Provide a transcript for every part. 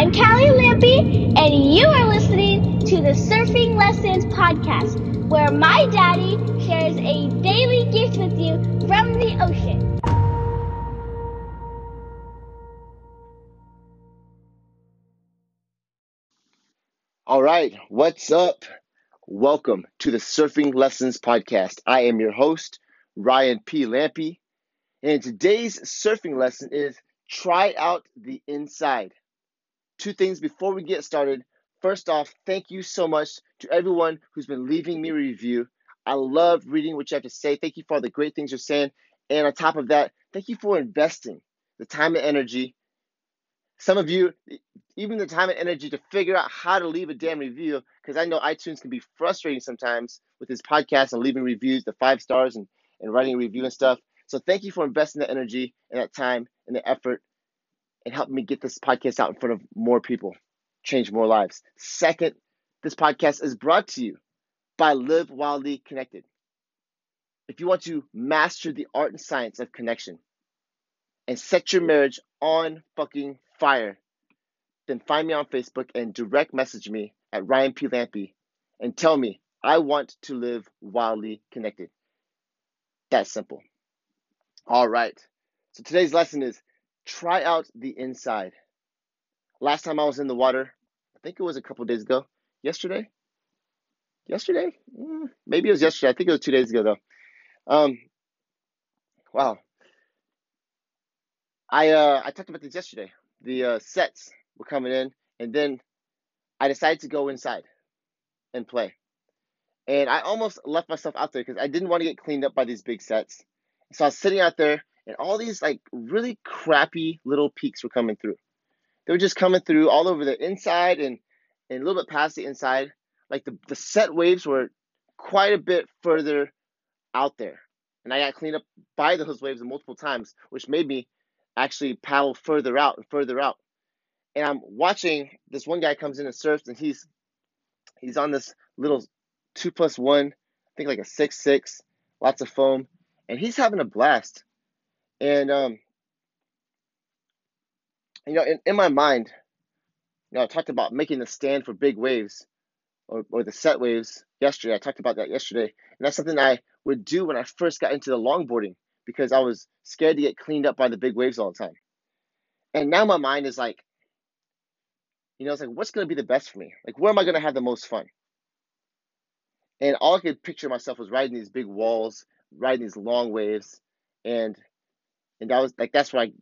I'm Callie Lampy, and you are listening to the Surfing Lessons Podcast, where my daddy shares a daily gift with you from the ocean. All right, what's up? Welcome to the Surfing Lessons Podcast. I am your host, Ryan P. Lampy, and today's surfing lesson is try out the inside. Two things before we get started. First off, thank you so much to everyone who's been leaving me a review. I love reading what you have to say. Thank you for all the great things you're saying. And on top of that, thank you for investing the time and energy. Some of you, even the time and energy to figure out how to leave a damn review, because I know iTunes can be frustrating sometimes with this podcast and leaving reviews, the five stars and, and writing a review and stuff. So thank you for investing that energy and that time and the effort and helping me get this podcast out in front of more people, change more lives. Second, this podcast is brought to you by Live Wildly Connected. If you want to master the art and science of connection and set your marriage on fucking fire, then find me on Facebook and direct message me at Ryan P. Lampy and tell me I want to live wildly connected. That simple. All right. So today's lesson is try out the inside. Last time I was in the water, I think it was a couple days ago. Yesterday? Yesterday? Mm, maybe it was yesterday. I think it was two days ago though. Um, wow. I uh I talked about this yesterday. The uh, sets were coming in, and then I decided to go inside and play. And I almost left myself out there because I didn't want to get cleaned up by these big sets. So I was sitting out there and all these like really crappy little peaks were coming through. They were just coming through all over the inside and, and a little bit past the inside. Like the, the set waves were quite a bit further out there. And I got cleaned up by those waves multiple times, which made me actually paddle further out and further out. And I'm watching this one guy comes in and surfs and he's he's on this little two plus one, I think like a six six, lots of foam, and he's having a blast. And um, you know, in, in my mind, you know, I talked about making the stand for big waves or, or the set waves yesterday. I talked about that yesterday. And that's something I would do when I first got into the longboarding because I was scared to get cleaned up by the big waves all the time. And now my mind is like, you know, it's like, what's going to be the best for me? Like, where am I going to have the most fun? And all I could picture myself was riding these big walls, riding these long waves, and and that was like that's what I,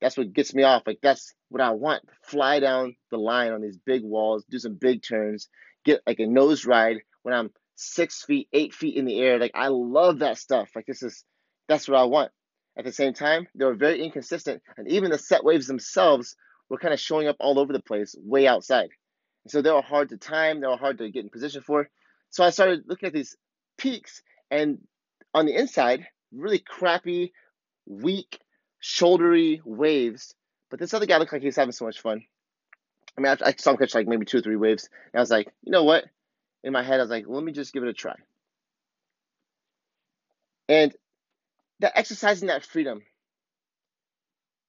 that's what gets me off. Like that's what I want. Fly down the line on these big walls, do some big turns, get like a nose ride when I'm six feet, eight feet in the air. Like I love that stuff. Like this is that's what I want. At the same time, they were very inconsistent, and even the set waves themselves were kind of showing up all over the place, way outside. And so they were hard to time. They were hard to get in position for. So I started looking at these peaks, and on the inside, really crappy weak, shouldery waves. But this other guy looked like he was having so much fun. I mean, I, I saw him catch like maybe two or three waves, and I was like, you know what? In my head, I was like, let me just give it a try. And that exercising that freedom,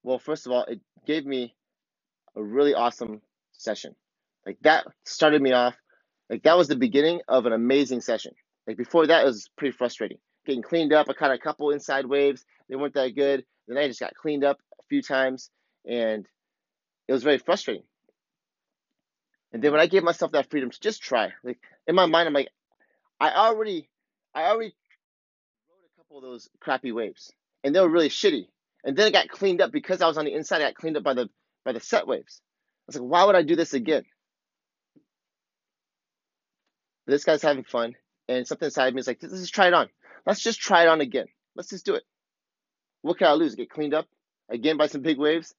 well, first of all, it gave me a really awesome session. Like that started me off. Like that was the beginning of an amazing session. Like before that, it was pretty frustrating. Getting cleaned up. I caught a couple inside waves, they weren't that good. Then I just got cleaned up a few times, and it was very frustrating. And then when I gave myself that freedom to just try, like in my mind, I'm like, I already, I already rode a couple of those crappy waves, and they were really shitty. And then it got cleaned up because I was on the inside. I got cleaned up by the by the set waves. I was like, why would I do this again? But this guy's having fun, and something inside me is like, let's just try it on. Let's just try it on again. Let's just do it. What can I lose? Get cleaned up again by some big waves?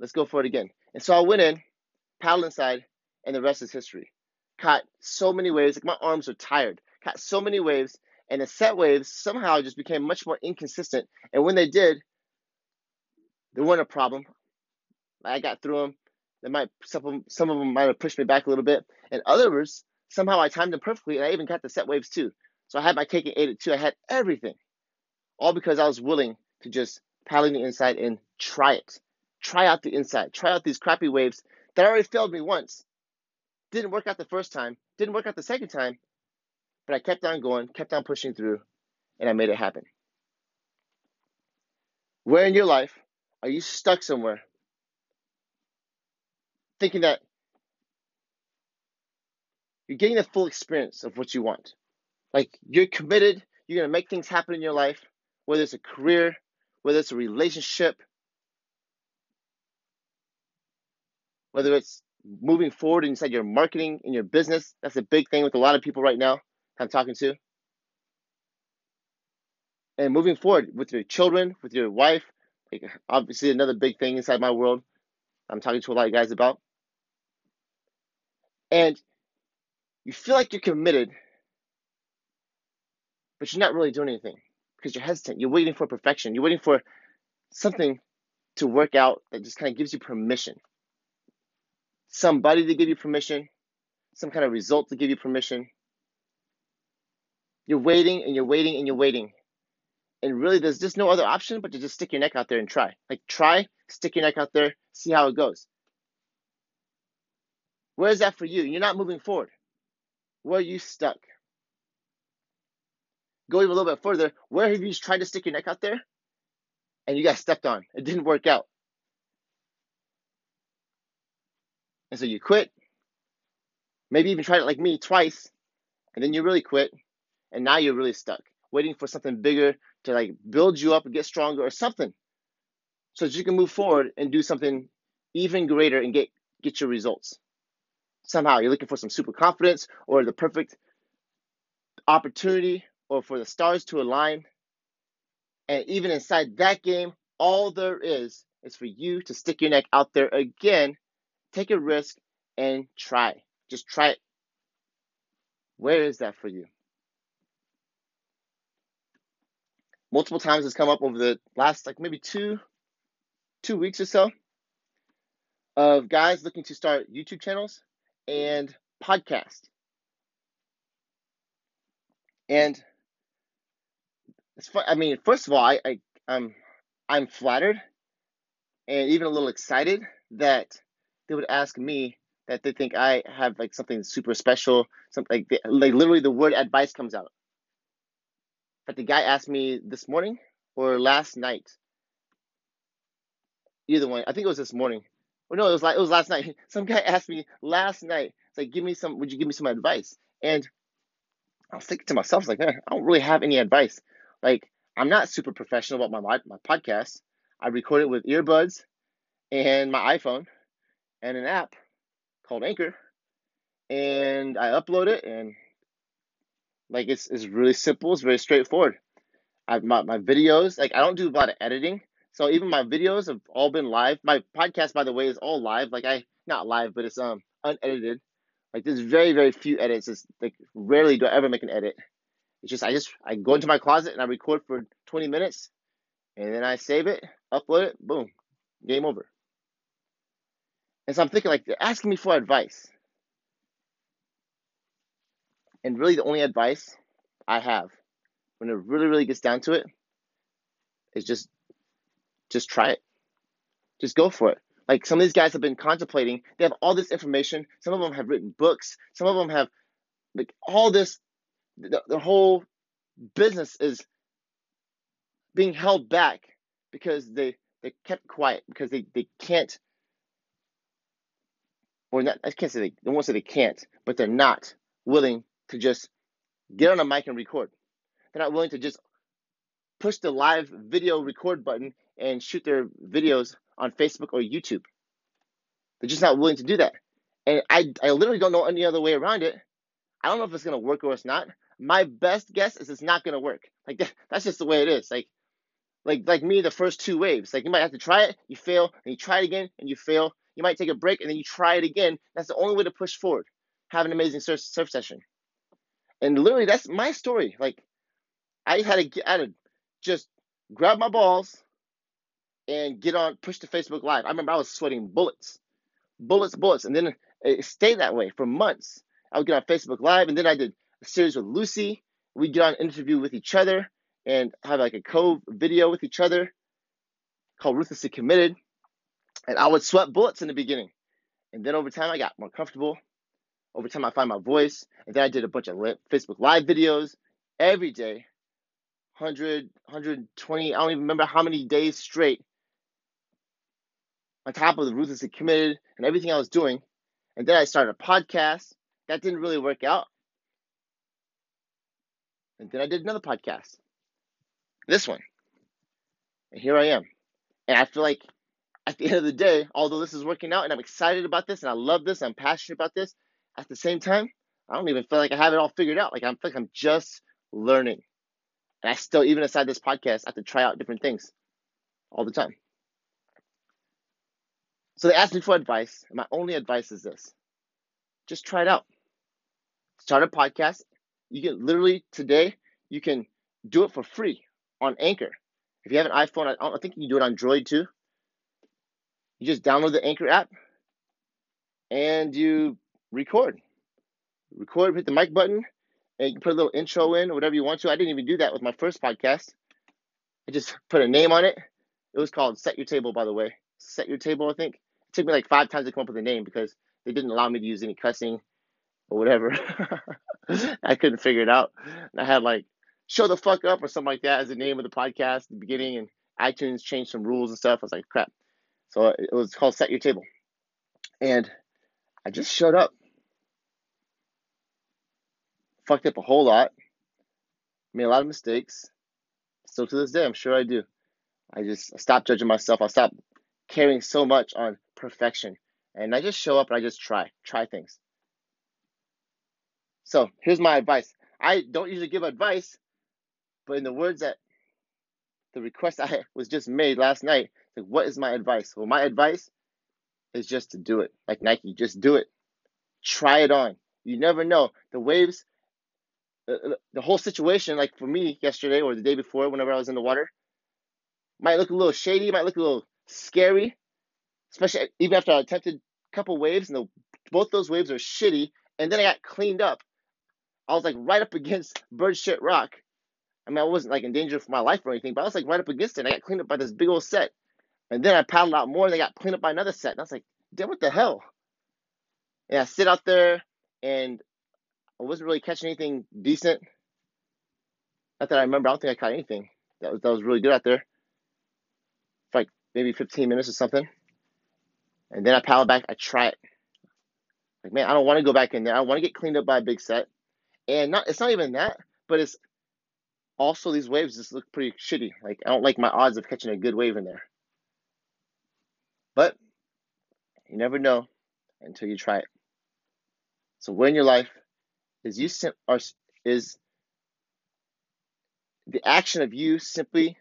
Let's go for it again. And so I went in, paddled inside, and the rest is history. Caught so many waves, like my arms are tired. Caught so many waves, and the set waves somehow just became much more inconsistent. And when they did, they weren't a problem. I got through them. They might some of them, some of them might have pushed me back a little bit, and others somehow I timed them perfectly, and I even got the set waves too. So I had my cake and ate it too. I had everything, all because I was willing to just paddling the inside and try it. Try out the inside. Try out these crappy waves that already failed me once. Didn't work out the first time, didn't work out the second time, but I kept on going, kept on pushing through, and I made it happen. Where in your life are you stuck somewhere thinking that you're getting the full experience of what you want? Like you're committed, you're going to make things happen in your life, whether it's a career, whether it's a relationship, whether it's moving forward inside your marketing in your business. That's a big thing with a lot of people right now I'm talking to. And moving forward with your children, with your wife, like obviously another big thing inside my world I'm talking to a lot of guys about. And you feel like you're committed, but you're not really doing anything because you're hesitant. You're waiting for perfection. You're waiting for something to work out that just kind of gives you permission somebody to give you permission, some kind of result to give you permission. You're waiting and you're waiting and you're waiting. And really, there's just no other option but to just stick your neck out there and try. Like, try, stick your neck out there, see how it goes. Where is that for you? You're not moving forward. Where are you stuck? Go even a little bit further. Where have you tried to stick your neck out there and you got stepped on? It didn't work out. And so you quit. Maybe even tried it like me twice, and then you really quit, and now you're really stuck, waiting for something bigger to like build you up and get stronger or something, so that you can move forward and do something even greater and get get your results. Somehow you're looking for some super confidence or the perfect opportunity or for the stars to align. And even inside that game, all there is is for you to stick your neck out there again Take a risk and try. Just try it. Where is that for you? Multiple times has come up over the last like maybe two two weeks or so of guys looking to start YouTube channels and podcast. And. I mean, first of all, I, I I'm I'm flattered and even a little excited that they would ask me that they think I have like something super special, something like like literally the word advice comes out. But the guy asked me this morning or last night. Either one, I think it was this morning. Or no, it was like it was last night. Some guy asked me last night. It's like, give me some. Would you give me some advice? And I was thinking to myself, like, eh, I don't really have any advice. Like, I'm not super professional about my my podcast. I record it with earbuds and my iPhone and an app called Anchor, and I upload it, and like it's it's really simple. It's very straightforward. I my my videos like I don't do a lot of editing, so even my videos have all been live. My podcast, by the way, is all live. Like I not live, but it's um unedited. Like there's very very few edits. It's like rarely do I ever make an edit. It's just I just I go into my closet and I record for 20 minutes, and then I save it, upload it, boom, game over. And so I'm thinking, like, they're asking me for advice. And really, the only advice I have when it really, really gets down to it is just, just try it. Just go for it. Like some of these guys have been contemplating. They have all this information. Some of them have written books. Some of them have, like, all this. The, the whole business is being held back because they they kept quiet because they, they can't or not, I can't say they, they won't say they can't, but they're not willing to just get on a mic and record. They're not willing to just push the live video record button and shoot their videos on Facebook or YouTube. They're just not willing to do that. And I, I literally don't know any other way around it. I don't know if it's to work or it's not. My best guess is it's not to work. Like that, that's just the way it is. Like, like, like me, the first two waves. Like you might have to try it, you fail, and you try it again, and you fail, you might take a break and then you try it again. That's the only way to push forward. Have an amazing surf, surf session. And literally, that's my story. Like, I had to, get, I had to just grab my balls and get on, push to Facebook Live. I remember I was sweating bullets, bullets, bullets. And then it stayed that way for months. I would get on Facebook Live, and then I did series with Lucy. We'd get on an interview with each other and have like a co video with each other called Ruthlessly Committed and I would sweat bullets in the beginning. And then over time, I got more comfortable. Over time, I find my voice. And then I did a bunch of Facebook Live videos every day 100, 120, I don't even remember how many days straight on top of the ruthlessly committed and everything I was doing. And then I started a podcast. That didn't really work out. And then I did another podcast. This one. And here I am. And I feel like at the end of the day, although this is working out and I'm excited about this and I love this, I'm passionate about this, at the same time, I don't even feel like I have it all figured out. Like I feel like I'm just learning. And I still, even aside this podcast, I have to try out different things all the time. So they asked me for advice, and my only advice is this just try it out. Start a podcast. You can literally today, you can do it for free on Anchor. If you have an iPhone, I, I think you can do it on Droid too. You just download the Anchor app and you record. Record, hit the mic button, and you can put a little intro in or whatever you want to. I didn't even do that with my first podcast. I just put a name on it. It was called Set Your Table, by the way. Set Your Table, I think. It took me like five times to come up with a name because they didn't allow me to use any cussing or whatever. I couldn't figure it out. And I had like Show the Fuck Up or something like that as the name of the podcast at the beginning, and iTunes changed some rules and stuff. I was like, crap. So it was called Set Your Table. And I just showed up fucked up a whole lot, made a lot of mistakes. Still to this day, I'm sure I do. I just stopped judging myself. I stopped caring so much on perfection. And I just show up and I just try, try things. So here's my advice. I don't usually give advice, but in the words that the request I was just made last night, like what is my advice? Well, my advice is just to do it. Like Nike, just do it. Try it on. You never know. The waves the, the whole situation, like for me yesterday or the day before, whenever I was in the water, might look a little shady, might look a little scary, especially even after I attempted a couple waves, and the, both those waves are shitty, and then I got cleaned up. I was like right up against bird shit rock. I mean, I wasn't like in danger for my life or anything, but I was like right up against it. And I got cleaned up by this big old set, and then I paddled out more, and they got cleaned up by another set, and I was like, damn, what the hell? And I sit out there, and I wasn't really catching anything decent. Not that I remember. I don't think I caught anything that was that was really good out there. For like maybe 15 minutes or something. And then I paddle back. I try it. Like man, I don't want to go back in there. I want to get cleaned up by a big set. And not it's not even that, but it's also these waves just look pretty shitty. Like I don't like my odds of catching a good wave in there. But you never know until you try it. So where in your life is you sim- are is the action of you simply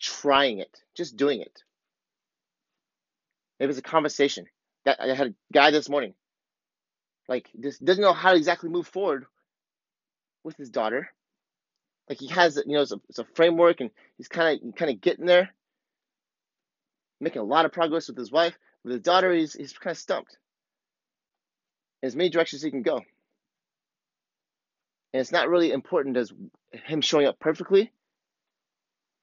trying it, just doing it. It was a conversation that I had a guy this morning, like this doesn't know how to exactly move forward with his daughter. Like he has, you know, it's a, it's a framework, and he's kind of kind of getting there, making a lot of progress with his wife. With his daughter, he's he's kind of stumped. As many directions he can go. And it's not really important as him showing up perfectly,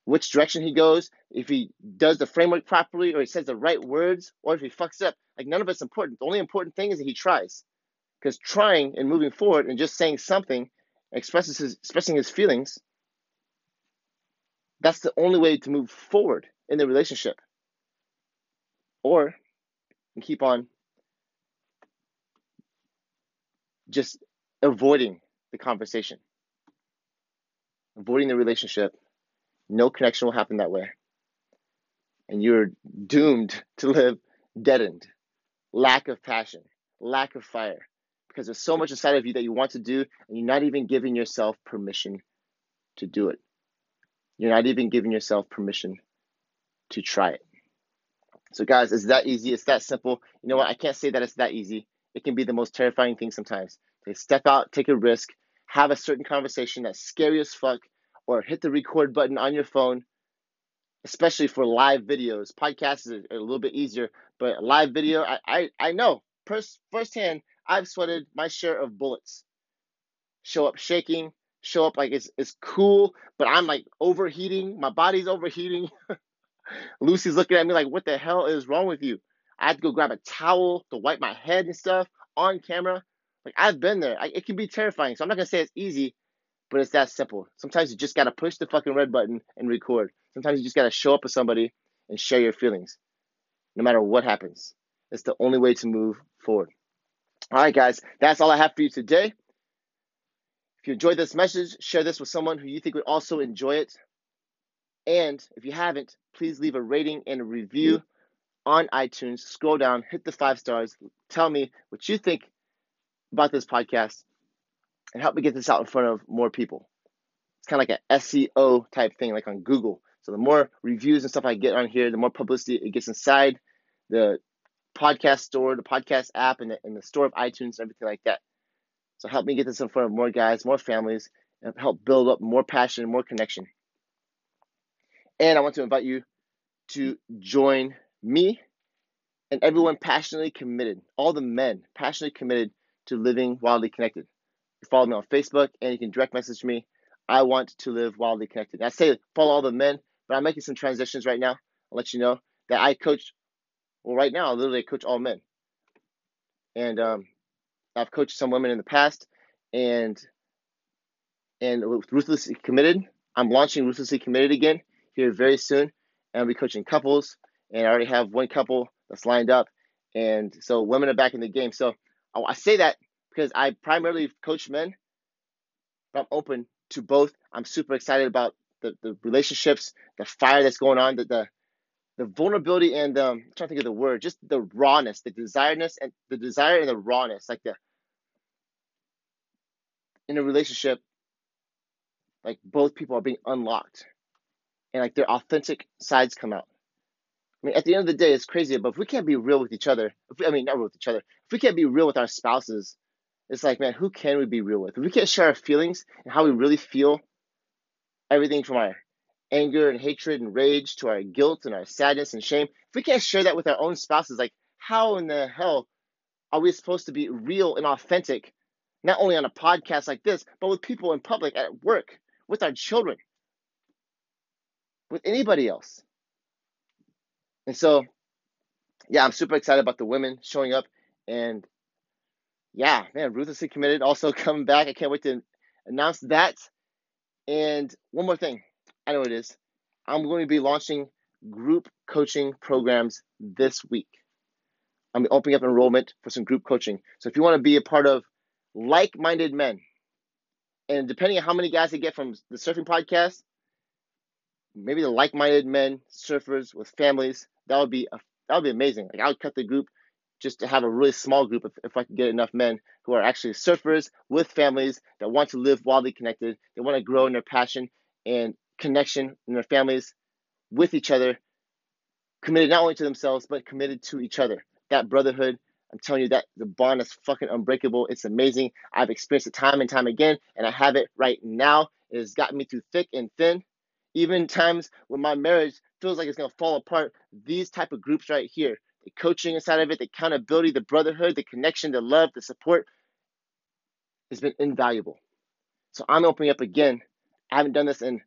which direction he goes, if he does the framework properly, or he says the right words, or if he fucks up. Like none of it's important. The only important thing is that he tries. Because trying and moving forward and just saying something expresses his expressing his feelings, that's the only way to move forward in the relationship. Or and keep on just avoiding the conversation, avoiding the relationship. No connection will happen that way. And you're doomed to live deadened, lack of passion, lack of fire, because there's so much inside of you that you want to do, and you're not even giving yourself permission to do it. You're not even giving yourself permission to try it. So, guys, it's that easy. It's that simple. You know what? I can't say that it's that easy. It can be the most terrifying thing sometimes. To step out, take a risk, have a certain conversation that's scary as fuck, or hit the record button on your phone, especially for live videos. Podcasts is a, little bit easier, but live video, I, I, I know pers- firsthand, I've sweated my share of bullets. Show up shaking, show up like it's, it's cool, but I'm like overheating. My body's overheating. Lucy's looking at me like, what the hell is wrong with you? I had to go grab a towel to wipe my head and stuff on camera. Like I've been there. I, it can be terrifying. So I'm not gonna say it's easy, but it's that simple. Sometimes you just gotta push the fucking red button and record. Sometimes you just gotta show up with somebody and share your feelings, no matter what happens. It's the only way to move forward. All right, guys, that's all I have for you today. If you enjoyed this message, share this with someone who you think would also enjoy it. And if you haven't, please leave a rating and a review on iTunes. Scroll down, hit the five stars, tell me what you think about this podcast, and help me get this out in front of more people. It's kind of like an SEO type thing, like on Google. So the more reviews and stuff I get on here, the more publicity it gets inside the podcast store, the podcast app, and the, and the store of iTunes, and everything like that. So help me get this in front of more guys, more families, and help build up more passion, and more connection. And I want to invite you to join me and everyone passionately committed, all the men passionately committed to living wildly connected. You follow me on Facebook and you can direct message me. I want to live wildly connected. I say follow all the men, but I'm making some transitions right now. I'll let you know that I coach, well, right now, literally, I coach all men. And um, I've coached some women in the past, and and ruthlessly committed. I'm launching ruthlessly committed again here very soon, and I'll be coaching couples. And I already have one couple that's lined up, and so women are back in the game. So I say that because I primarily coach men, but I'm open to both. I'm super excited about the, the relationships, the fire that's going on, the the, the vulnerability and um, I'm trying to think of the word, just the rawness, the desiredness and the desire and the rawness, like the in a relationship, like both people are being unlocked and like their authentic sides come out. I mean, at the end of the day, it's crazy, but if we can't be real with each other, we, I mean, not real with each other, if we can't be real with our spouses, it's like, man, who can we be real with? If we can't share our feelings and how we really feel, everything from our anger and hatred and rage to our guilt and our sadness and shame, if we can't share that with our own spouses, like, how in the hell are we supposed to be real and authentic not only on a podcast like this, but with people in public, at work, with our children, with anybody else. And so, yeah, I'm super excited about the women showing up. And yeah, man, ruthlessly committed also coming back. I can't wait to announce that. And one more thing, I know it is. I'm going to be launching group coaching programs this week. I'm opening up enrollment for some group coaching. So if you want to be a part of like minded men. And depending on how many guys I get from the surfing podcast, maybe the like minded men, surfers with families, that would be a, that would be amazing. Like I would cut the group just to have a really small group if, if I could get enough men who are actually surfers with families that want to live wildly connected. They want to grow in their passion and connection in their families with each other, committed not only to themselves, but committed to each other. That brotherhood, I'm telling you that the bond is fucking unbreakable. It's amazing. I've experienced it time and time again, and I have it right now. It has gotten me through thick and thin. Even times when my marriage feels like it's gonna fall apart, these type of groups right here, the coaching inside of it, the accountability, the brotherhood, the connection, the love, the support, has been invaluable. So I'm opening up again. I haven't done this in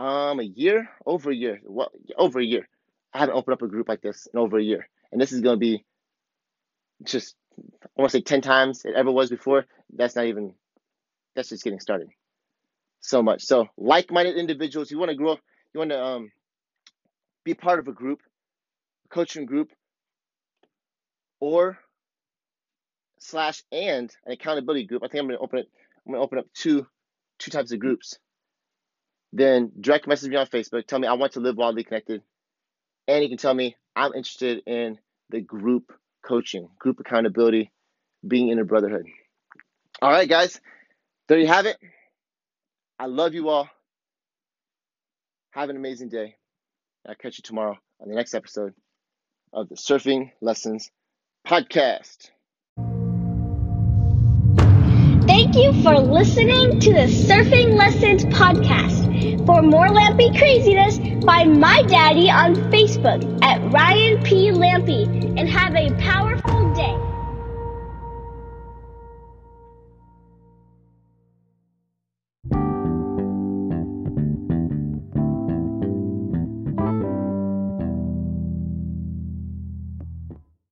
um a year, over a year, well, over a year. I haven't opened up a group like this in over a year, and this is gonna be just I want to say ten times it ever was before. That's not even. That's just getting started. So much. So like-minded individuals. You want to grow. You want to um, be part of a group, a coaching group, or slash and an accountability group. I think I'm going to open it. I'm going to open up two two types of groups. Then direct message me on Facebook. Tell me I want to live wildly connected, and you can tell me I'm interested in the group coaching, group accountability, being in a brotherhood. All right, guys, there you have it. I love you all. Have an amazing day. I'll catch you tomorrow on the next episode of the Surfing Lessons Podcast. Thank you for listening to the Surfing Lessons Podcast. For more Lampy craziness, find my daddy on Facebook at Ryan P. Lampy and have a powerful